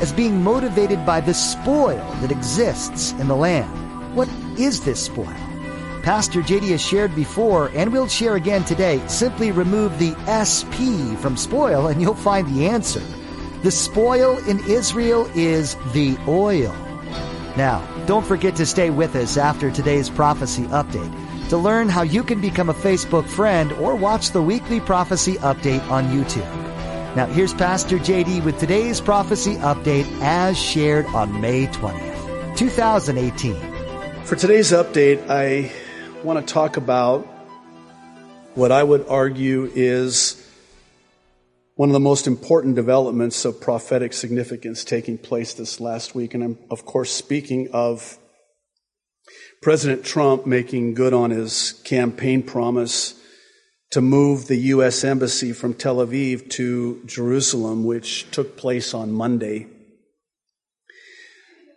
as being motivated by the spoil that exists in the land. What is this spoil? Pastor JD has shared before and will share again today. Simply remove the SP from spoil and you'll find the answer. The spoil in Israel is the oil. Now, don't forget to stay with us after today's prophecy update to learn how you can become a Facebook friend or watch the weekly prophecy update on YouTube. Now, here's Pastor JD with today's prophecy update as shared on May 20th, 2018. For today's update, I want to talk about what I would argue is one of the most important developments of prophetic significance taking place this last week. And I'm, of course, speaking of President Trump making good on his campaign promise to move the U.S. Embassy from Tel Aviv to Jerusalem, which took place on Monday.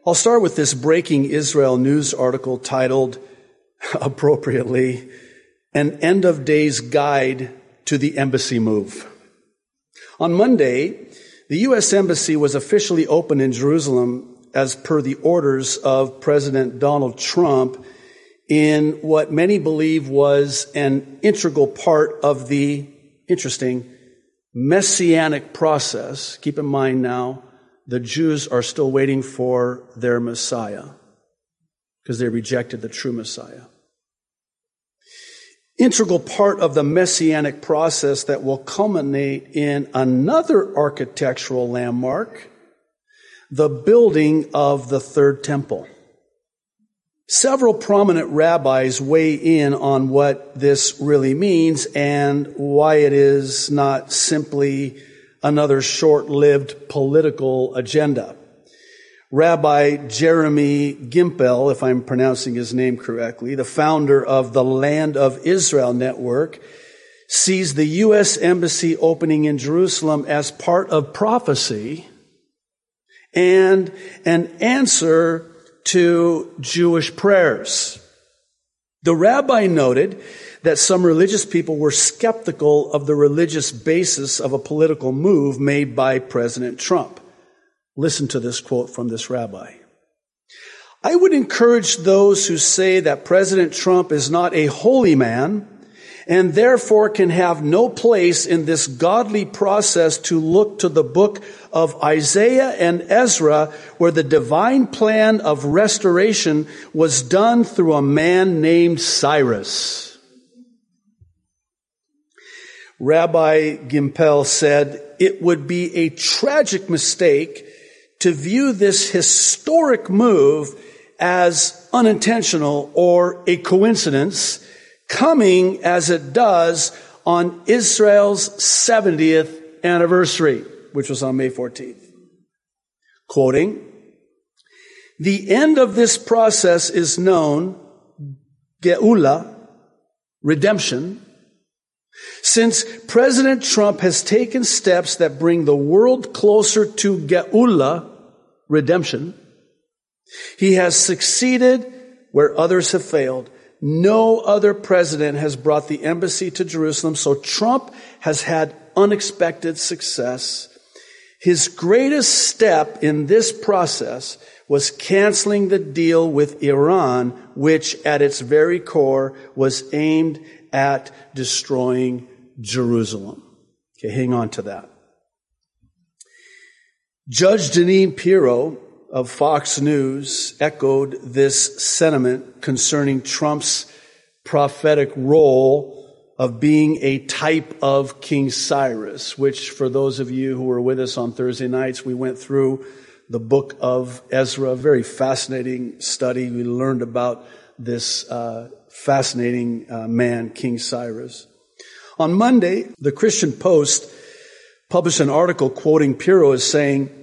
I'll start with this breaking Israel news article titled, appropriately, An End of Days Guide to the Embassy Move. On Monday, the U.S. Embassy was officially opened in Jerusalem as per the orders of President Donald Trump in what many believe was an integral part of the interesting messianic process. Keep in mind now, the Jews are still waiting for their Messiah because they rejected the true Messiah. Integral part of the messianic process that will culminate in another architectural landmark, the building of the third temple. Several prominent rabbis weigh in on what this really means and why it is not simply another short-lived political agenda. Rabbi Jeremy Gimpel, if I'm pronouncing his name correctly, the founder of the Land of Israel Network, sees the U.S. Embassy opening in Jerusalem as part of prophecy and an answer to Jewish prayers. The rabbi noted that some religious people were skeptical of the religious basis of a political move made by President Trump. Listen to this quote from this rabbi. I would encourage those who say that President Trump is not a holy man and therefore can have no place in this godly process to look to the book of Isaiah and Ezra where the divine plan of restoration was done through a man named Cyrus. Rabbi Gimpel said it would be a tragic mistake to view this historic move as unintentional or a coincidence coming as it does on Israel's 70th anniversary, which was on May 14th. Quoting, the end of this process is known, Geula, redemption, since President Trump has taken steps that bring the world closer to Geula, redemption, he has succeeded where others have failed. No other president has brought the embassy to Jerusalem, so Trump has had unexpected success. His greatest step in this process was canceling the deal with Iran, which at its very core was aimed at destroying Jerusalem. Okay, hang on to that. Judge Jeanine Pirro of Fox News echoed this sentiment concerning Trump's prophetic role of being a type of King Cyrus, which for those of you who were with us on Thursday nights, we went through the book of Ezra, a very fascinating study. We learned about this uh, fascinating uh, man, King Cyrus. On Monday, the Christian Post published an article quoting Pirro as saying,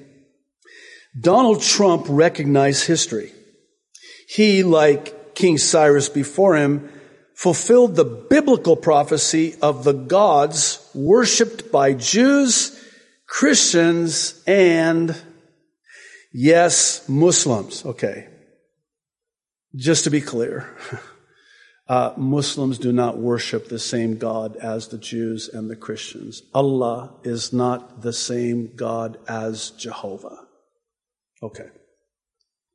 Donald Trump recognized history. He, like King Cyrus before him, fulfilled the biblical prophecy of the gods worshiped by Jews, Christians, and yes, Muslims. Okay. Just to be clear, uh, Muslims do not worship the same God as the Jews and the Christians. Allah is not the same God as Jehovah. Okay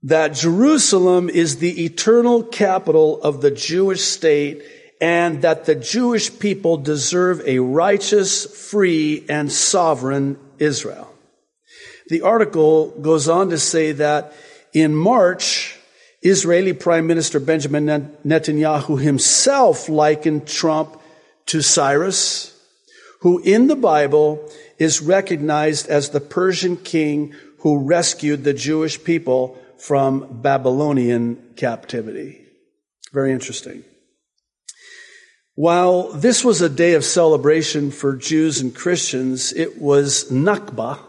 that Jerusalem is the eternal capital of the Jewish state and that the Jewish people deserve a righteous, free, and sovereign Israel. The article goes on to say that in March, Israeli Prime Minister Benjamin Netanyahu himself likened Trump to Cyrus, who in the Bible is recognized as the Persian king who rescued the Jewish people from Babylonian captivity. Very interesting. While this was a day of celebration for Jews and Christians, it was Nakba,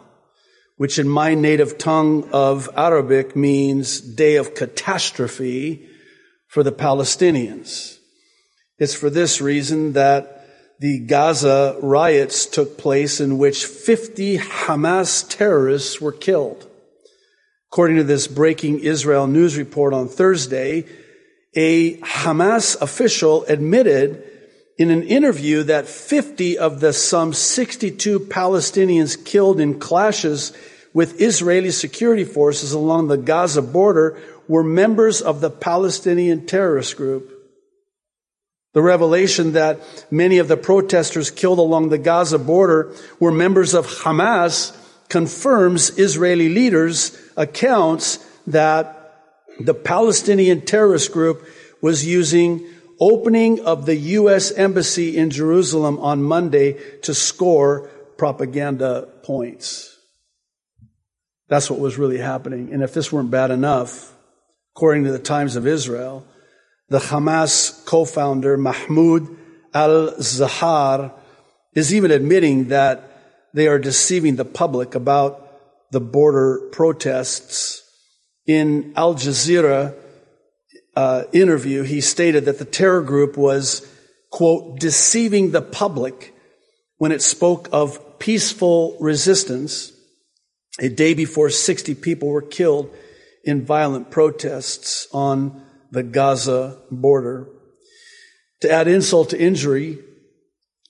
which in my native tongue of Arabic means day of catastrophe for the Palestinians. It's for this reason that the Gaza riots took place in which 50 Hamas terrorists were killed. According to this breaking Israel news report on Thursday, a Hamas official admitted in an interview that 50 of the some 62 Palestinians killed in clashes with Israeli security forces along the Gaza border were members of the Palestinian terrorist group. The revelation that many of the protesters killed along the Gaza border were members of Hamas confirms Israeli leaders' accounts that the Palestinian terrorist group was using opening of the U.S. embassy in Jerusalem on Monday to score propaganda points. That's what was really happening. And if this weren't bad enough, according to the Times of Israel, the Hamas co-founder Mahmoud al-Zahar is even admitting that they are deceiving the public about the border protests. In Al Jazeera uh, interview, he stated that the terror group was, quote, deceiving the public when it spoke of peaceful resistance a day before 60 people were killed in violent protests on the Gaza border. To add insult to injury,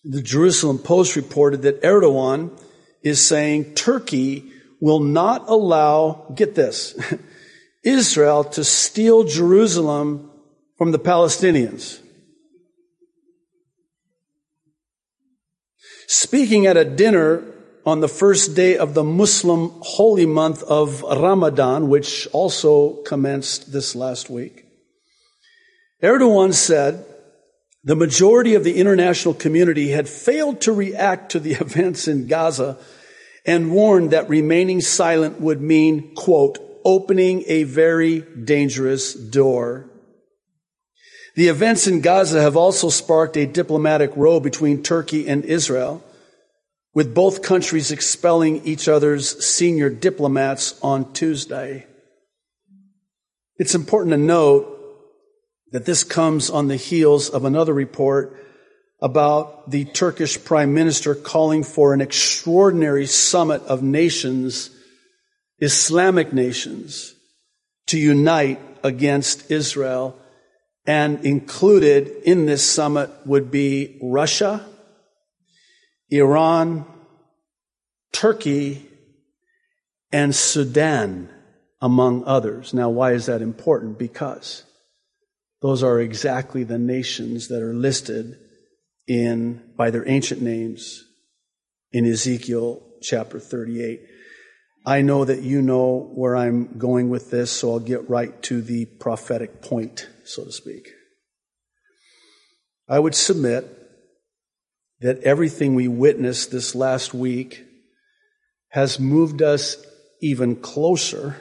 the Jerusalem Post reported that Erdogan is saying Turkey will not allow, get this, Israel to steal Jerusalem from the Palestinians. Speaking at a dinner on the first day of the Muslim holy month of Ramadan, which also commenced this last week, Erdogan said, the majority of the international community had failed to react to the events in Gaza and warned that remaining silent would mean, quote, opening a very dangerous door. The events in Gaza have also sparked a diplomatic row between Turkey and Israel, with both countries expelling each other's senior diplomats on Tuesday. It's important to note that this comes on the heels of another report about the Turkish prime minister calling for an extraordinary summit of nations, Islamic nations, to unite against Israel. And included in this summit would be Russia, Iran, Turkey, and Sudan, among others. Now, why is that important? Because those are exactly the nations that are listed in, by their ancient names in Ezekiel chapter 38. I know that you know where I'm going with this, so I'll get right to the prophetic point, so to speak. I would submit that everything we witnessed this last week has moved us even closer.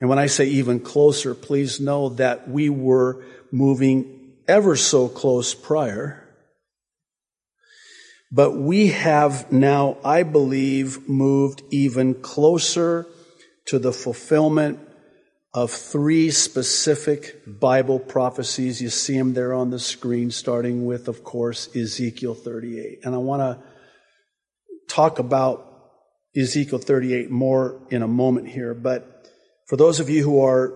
And when I say even closer, please know that we were moving ever so close prior. But we have now, I believe, moved even closer to the fulfillment of three specific Bible prophecies. You see them there on the screen, starting with, of course, Ezekiel 38. And I want to talk about Ezekiel 38 more in a moment here. But for those of you who are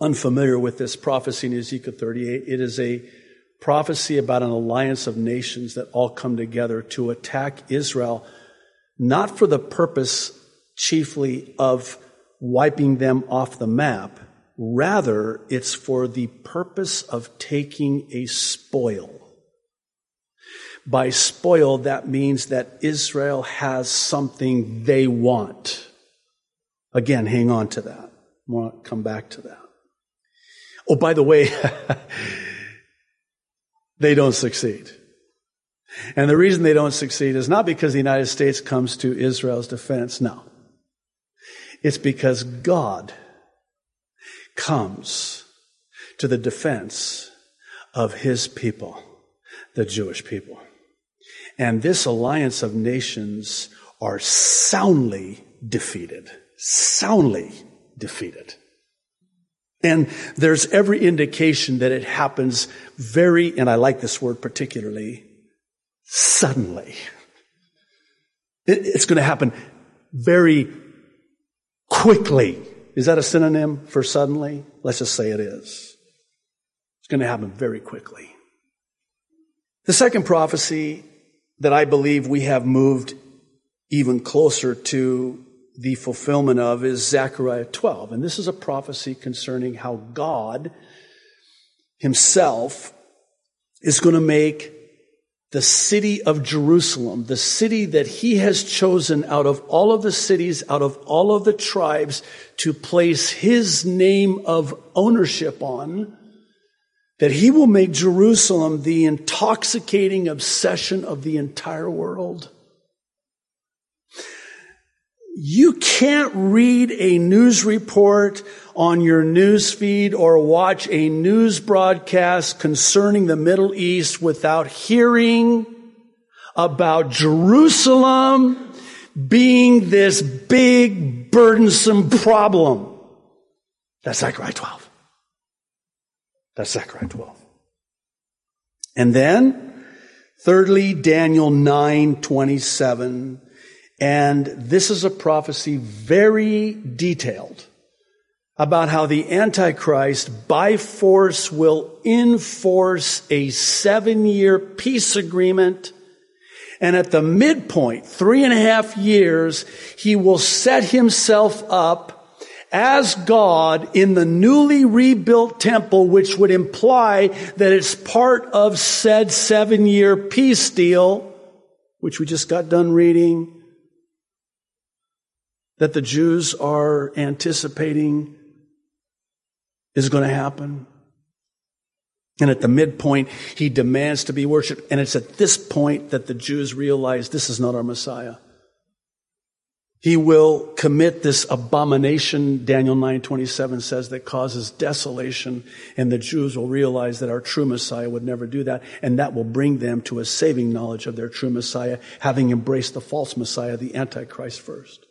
unfamiliar with this prophecy in Ezekiel 38, it is a prophecy about an alliance of nations that all come together to attack Israel, not for the purpose chiefly of wiping them off the map. Rather, it's for the purpose of taking a spoil. By spoil, that means that Israel has something they want. Again, hang on to that. To come back to that. Oh, by the way, they don't succeed. And the reason they don't succeed is not because the United States comes to Israel's defense. No. It's because God comes to the defense of his people, the Jewish people. And this alliance of nations are soundly defeated, soundly defeated. And there's every indication that it happens very, and I like this word particularly, suddenly. It's going to happen very quickly. Is that a synonym for suddenly? Let's just say it is. It's going to happen very quickly. The second prophecy that I believe we have moved even closer to the fulfillment of is Zechariah 12. And this is a prophecy concerning how God himself is going to make the city of Jerusalem, the city that he has chosen out of all of the cities, out of all of the tribes to place his name of ownership on, that he will make Jerusalem the intoxicating obsession of the entire world. You can't read a news report on your news feed or watch a news broadcast concerning the Middle East without hearing about Jerusalem being this big, burdensome problem. That's Zechariah 12. That's Zechariah 12. And then, thirdly, Daniel 9, 27 and this is a prophecy very detailed about how the Antichrist by force will enforce a seven year peace agreement. And at the midpoint, three and a half years, he will set himself up as God in the newly rebuilt temple, which would imply that it's part of said seven year peace deal, which we just got done reading that the Jews are anticipating is going to happen. And at the midpoint, he demands to be worshiped. And it's at this point that the Jews realize this is not our Messiah. He will commit this abomination, Daniel 9:27 says, that causes desolation, and the Jews will realize that our true Messiah would never do that, and that will bring them to a saving knowledge of their true Messiah, having embraced the false Messiah, the Antichrist first.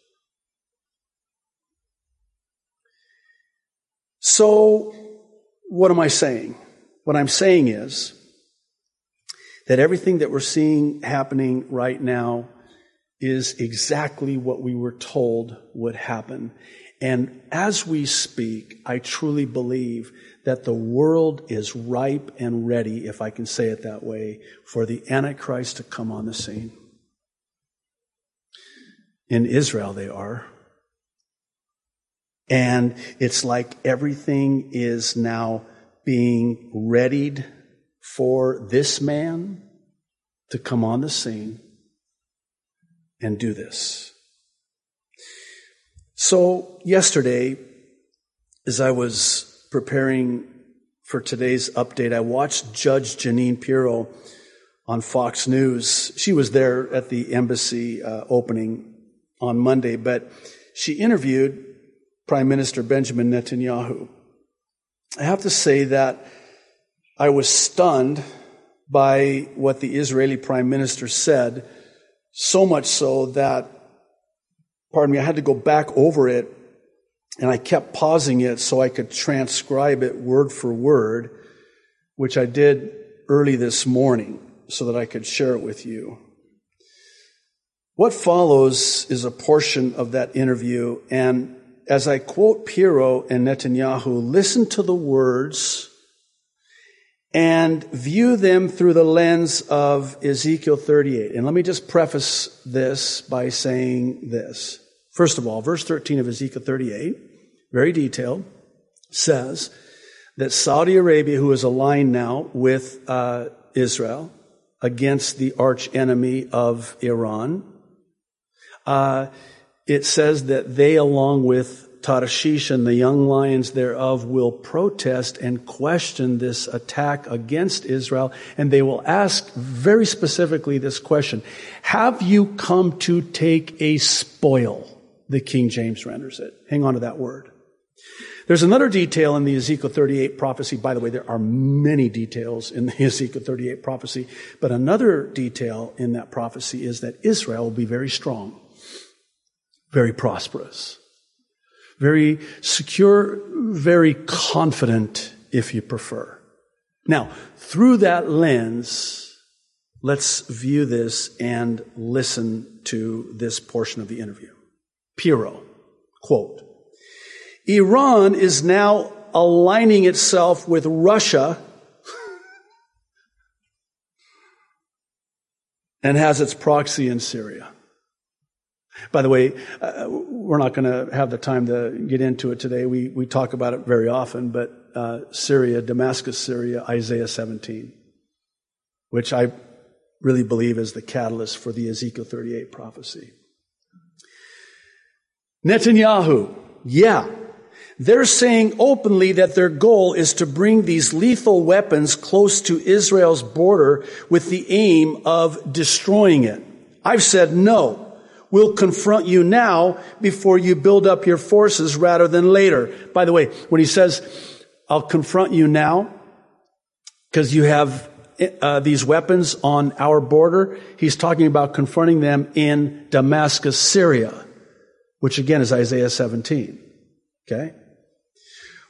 So, what am I saying? What I'm saying is that everything that we're seeing happening right now is exactly what we were told would happen. And as we speak, I truly believe that the world is ripe and ready, if I can say it that way, for the Antichrist to come on the scene. In Israel, they are. And it's like everything is now being readied for this man to come on the scene and do this. So, yesterday, as I was preparing for today's update, I watched Judge Jeanine Pirro on Fox News. She was there at the embassy uh, opening on Monday, but she interviewed Prime Minister Benjamin Netanyahu. I have to say that I was stunned by what the Israeli Prime Minister said, so much so that, pardon me, I had to go back over it and I kept pausing it so I could transcribe it word for word, which I did early this morning so that I could share it with you. What follows is a portion of that interview, and as I quote Pirro and Netanyahu, listen to the words and view them through the lens of Ezekiel 38. And let me just preface this by saying this. First of all, verse 13 of Ezekiel 38, very detailed, says that Saudi Arabia, who is aligned now with uh, Israel against the arch enemy of Iran, uh, it says that they, along with Tarshish and the young lions thereof will protest and question this attack against Israel, and they will ask very specifically this question Have you come to take a spoil? The King James renders it. Hang on to that word. There's another detail in the Ezekiel 38 prophecy. By the way, there are many details in the Ezekiel 38 prophecy, but another detail in that prophecy is that Israel will be very strong, very prosperous very secure, very confident, if you prefer. Now, through that lens, let's view this and listen to this portion of the interview. Pirro, quote, Iran is now aligning itself with Russia and has its proxy in Syria. By the way, uh, we're not going to have the time to get into it today. We, we talk about it very often, but uh, Syria, Damascus, Syria, Isaiah 17, which I really believe is the catalyst for the Ezekiel 38 prophecy. Netanyahu, yeah, they're saying openly that their goal is to bring these lethal weapons close to Israel's border with the aim of destroying it. I've said no will confront you now before you build up your forces rather than later. By the way, when he says, I'll confront you now because you have uh, these weapons on our border, he's talking about confronting them in Damascus, Syria, which again is Isaiah 17. Okay?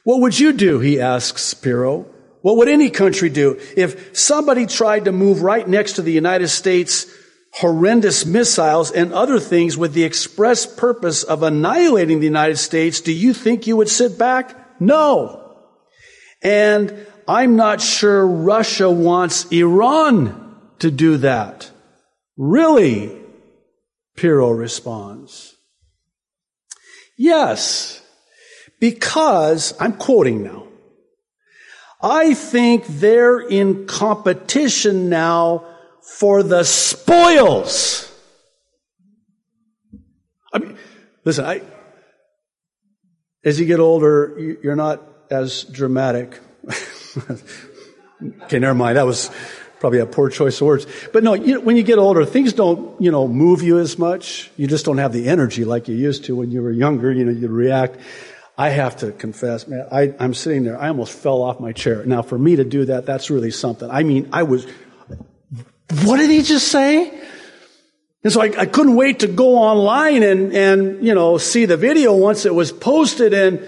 What would you do? He asks Pirro. What would any country do if somebody tried to move right next to the United States horrendous missiles and other things with the express purpose of annihilating the United States, do you think you would sit back? No. And I'm not sure Russia wants Iran to do that. Really? Pirro responds. Yes, because, I'm quoting now, I think they're in competition now for the spoils. I mean, listen, I, as you get older, you're not as dramatic. okay, never mind. That was probably a poor choice of words. But no, you when you get older, things don't, you know, move you as much. You just don't have the energy like you used to when you were younger. You know, you react. I have to confess, man, I, I'm sitting there. I almost fell off my chair. Now, for me to do that, that's really something. I mean, I was what did he just say? And so I, I couldn't wait to go online and, and, you know, see the video once it was posted and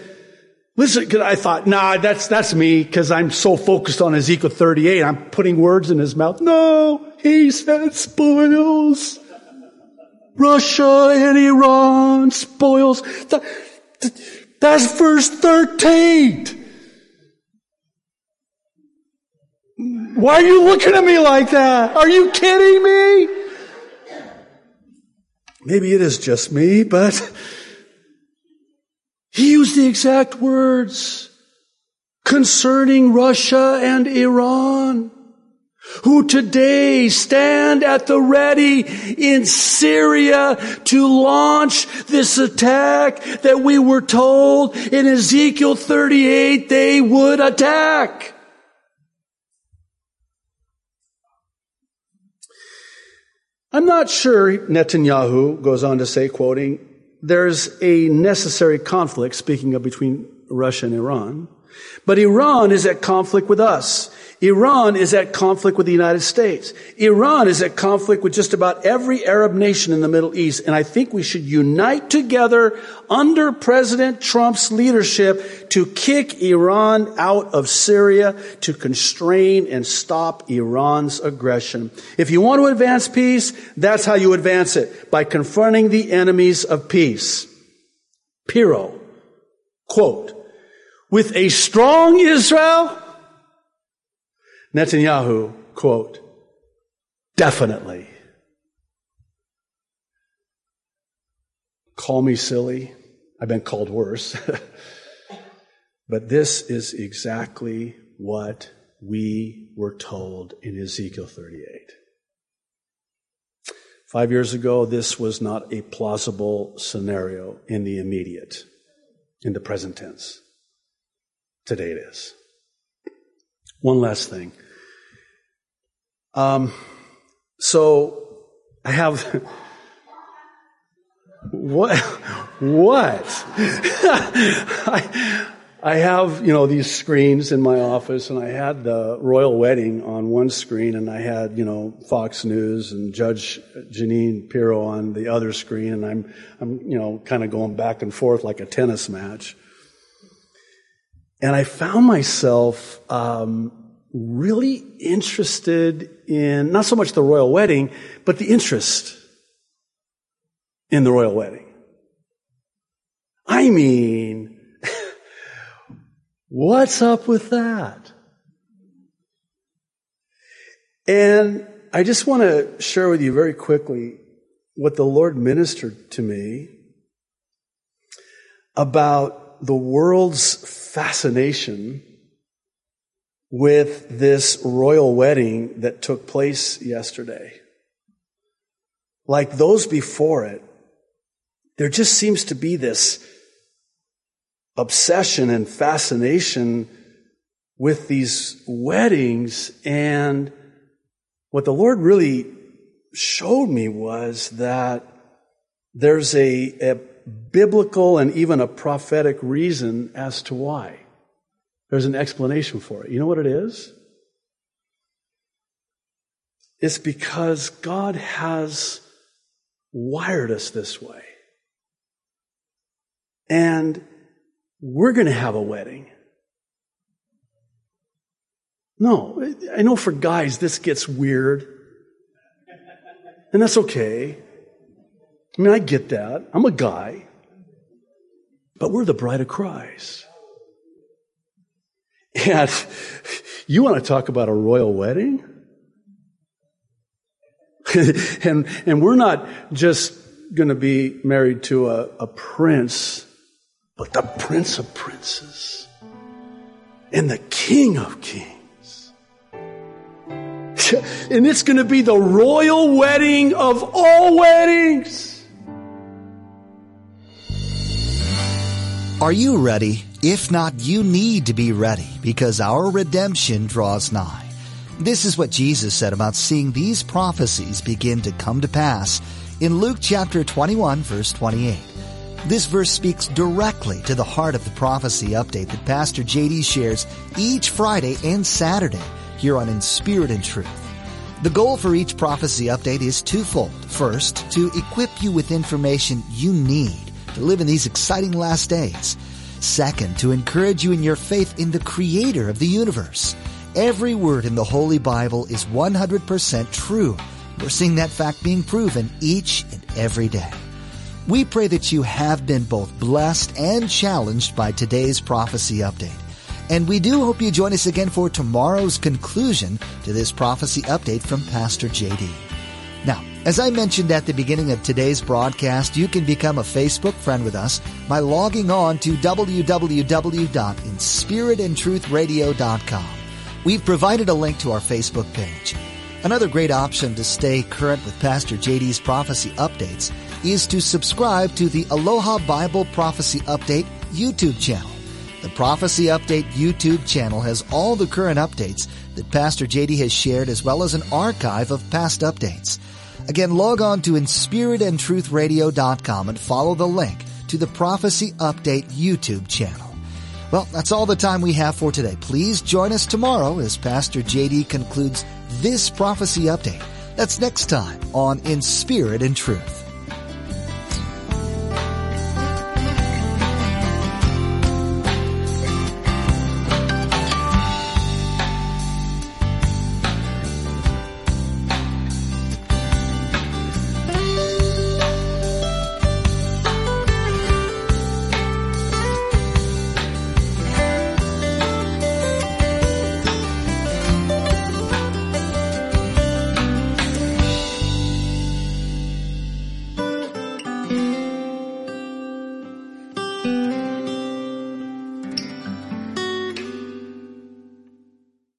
listen, cause I thought, nah, that's, that's me because I'm so focused on Ezekiel 38. I'm putting words in his mouth. No, he said spoils. Russia and Iran spoils. That's verse 13. Why are you looking at me like that? Are you kidding me? Maybe it is just me, but he used the exact words concerning Russia and Iran, who today stand at the ready in Syria to launch this attack that we were told in Ezekiel 38 they would attack. I'm not sure, Netanyahu goes on to say, quoting, there's a necessary conflict, speaking of between Russia and Iran, but Iran is at conflict with us. Iran is at conflict with the United States. Iran is at conflict with just about every Arab nation in the Middle East. And I think we should unite together under President Trump's leadership to kick Iran out of Syria to constrain and stop Iran's aggression. If you want to advance peace, that's how you advance it, by confronting the enemies of peace. Pirro, quote, with a strong Israel, Netanyahu, quote, definitely. Call me silly. I've been called worse. but this is exactly what we were told in Ezekiel 38. Five years ago, this was not a plausible scenario in the immediate, in the present tense. Today it is. One last thing. Um, so I have what what I, I have you know these screens in my office and I had the royal wedding on one screen and I had you know Fox News and Judge Jeanine Pirro on the other screen and I'm I'm you know kind of going back and forth like a tennis match and I found myself um, really interested in not so much the royal wedding, but the interest in the royal wedding. I mean, what's up with that? And I just want to share with you very quickly what the Lord ministered to me about the world's fascination with this royal wedding that took place yesterday. Like those before it, there just seems to be this obsession and fascination with these weddings. And what the Lord really showed me was that there's a, a biblical and even a prophetic reason as to why. There's an explanation for it. You know what it is? It's because God has wired us this way. And we're going to have a wedding. No, I know for guys this gets weird. And that's okay. I mean, I get that. I'm a guy. But we're the bride of Christ. And you want to talk about a royal wedding? and, and we're not just going to be married to a, a prince, but the prince of princes and the king of kings. and it's going to be the royal wedding of all weddings. Are you ready? If not, you need to be ready because our redemption draws nigh. This is what Jesus said about seeing these prophecies begin to come to pass in Luke chapter 21 verse 28. This verse speaks directly to the heart of the prophecy update that Pastor JD shares each Friday and Saturday here on In Spirit and Truth. The goal for each prophecy update is twofold. First, to equip you with information you need to live in these exciting last days. Second, to encourage you in your faith in the creator of the universe. Every word in the Holy Bible is 100% true. We're seeing that fact being proven each and every day. We pray that you have been both blessed and challenged by today's prophecy update. And we do hope you join us again for tomorrow's conclusion to this prophecy update from Pastor JD. Now, as I mentioned at the beginning of today's broadcast, you can become a Facebook friend with us by logging on to www.inspiritandtruthradio.com. We've provided a link to our Facebook page. Another great option to stay current with Pastor JD's prophecy updates is to subscribe to the Aloha Bible Prophecy Update YouTube channel. The Prophecy Update YouTube channel has all the current updates that Pastor JD has shared as well as an archive of past updates. Again, log on to inspiritandtruthradio.com and follow the link to the Prophecy Update YouTube channel. Well, that's all the time we have for today. Please join us tomorrow as Pastor JD concludes this prophecy update. That's next time on In Spirit and Truth.